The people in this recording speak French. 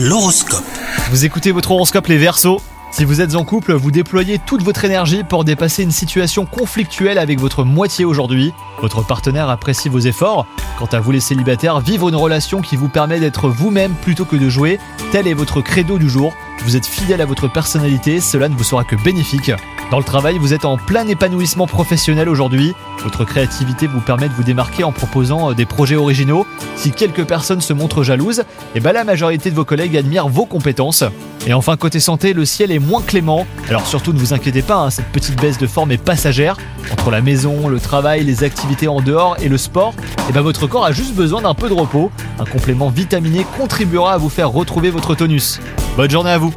L'horoscope. Vous écoutez votre horoscope les Verseaux si vous êtes en couple, vous déployez toute votre énergie pour dépasser une situation conflictuelle avec votre moitié aujourd'hui. Votre partenaire apprécie vos efforts. Quant à vous les célibataires, vivre une relation qui vous permet d'être vous-même plutôt que de jouer, tel est votre credo du jour. Vous êtes fidèle à votre personnalité, cela ne vous sera que bénéfique. Dans le travail, vous êtes en plein épanouissement professionnel aujourd'hui. Votre créativité vous permet de vous démarquer en proposant euh, des projets originaux. Si quelques personnes se montrent jalouses, eh ben la majorité de vos collègues admirent vos compétences. Et enfin, côté santé, le ciel est moins clément. Alors surtout, ne vous inquiétez pas, hein, cette petite baisse de forme est passagère. Entre la maison, le travail, les activités en dehors et le sport, eh ben votre corps a juste besoin d'un peu de repos. Un complément vitaminé contribuera à vous faire retrouver votre tonus. Bonne journée à vous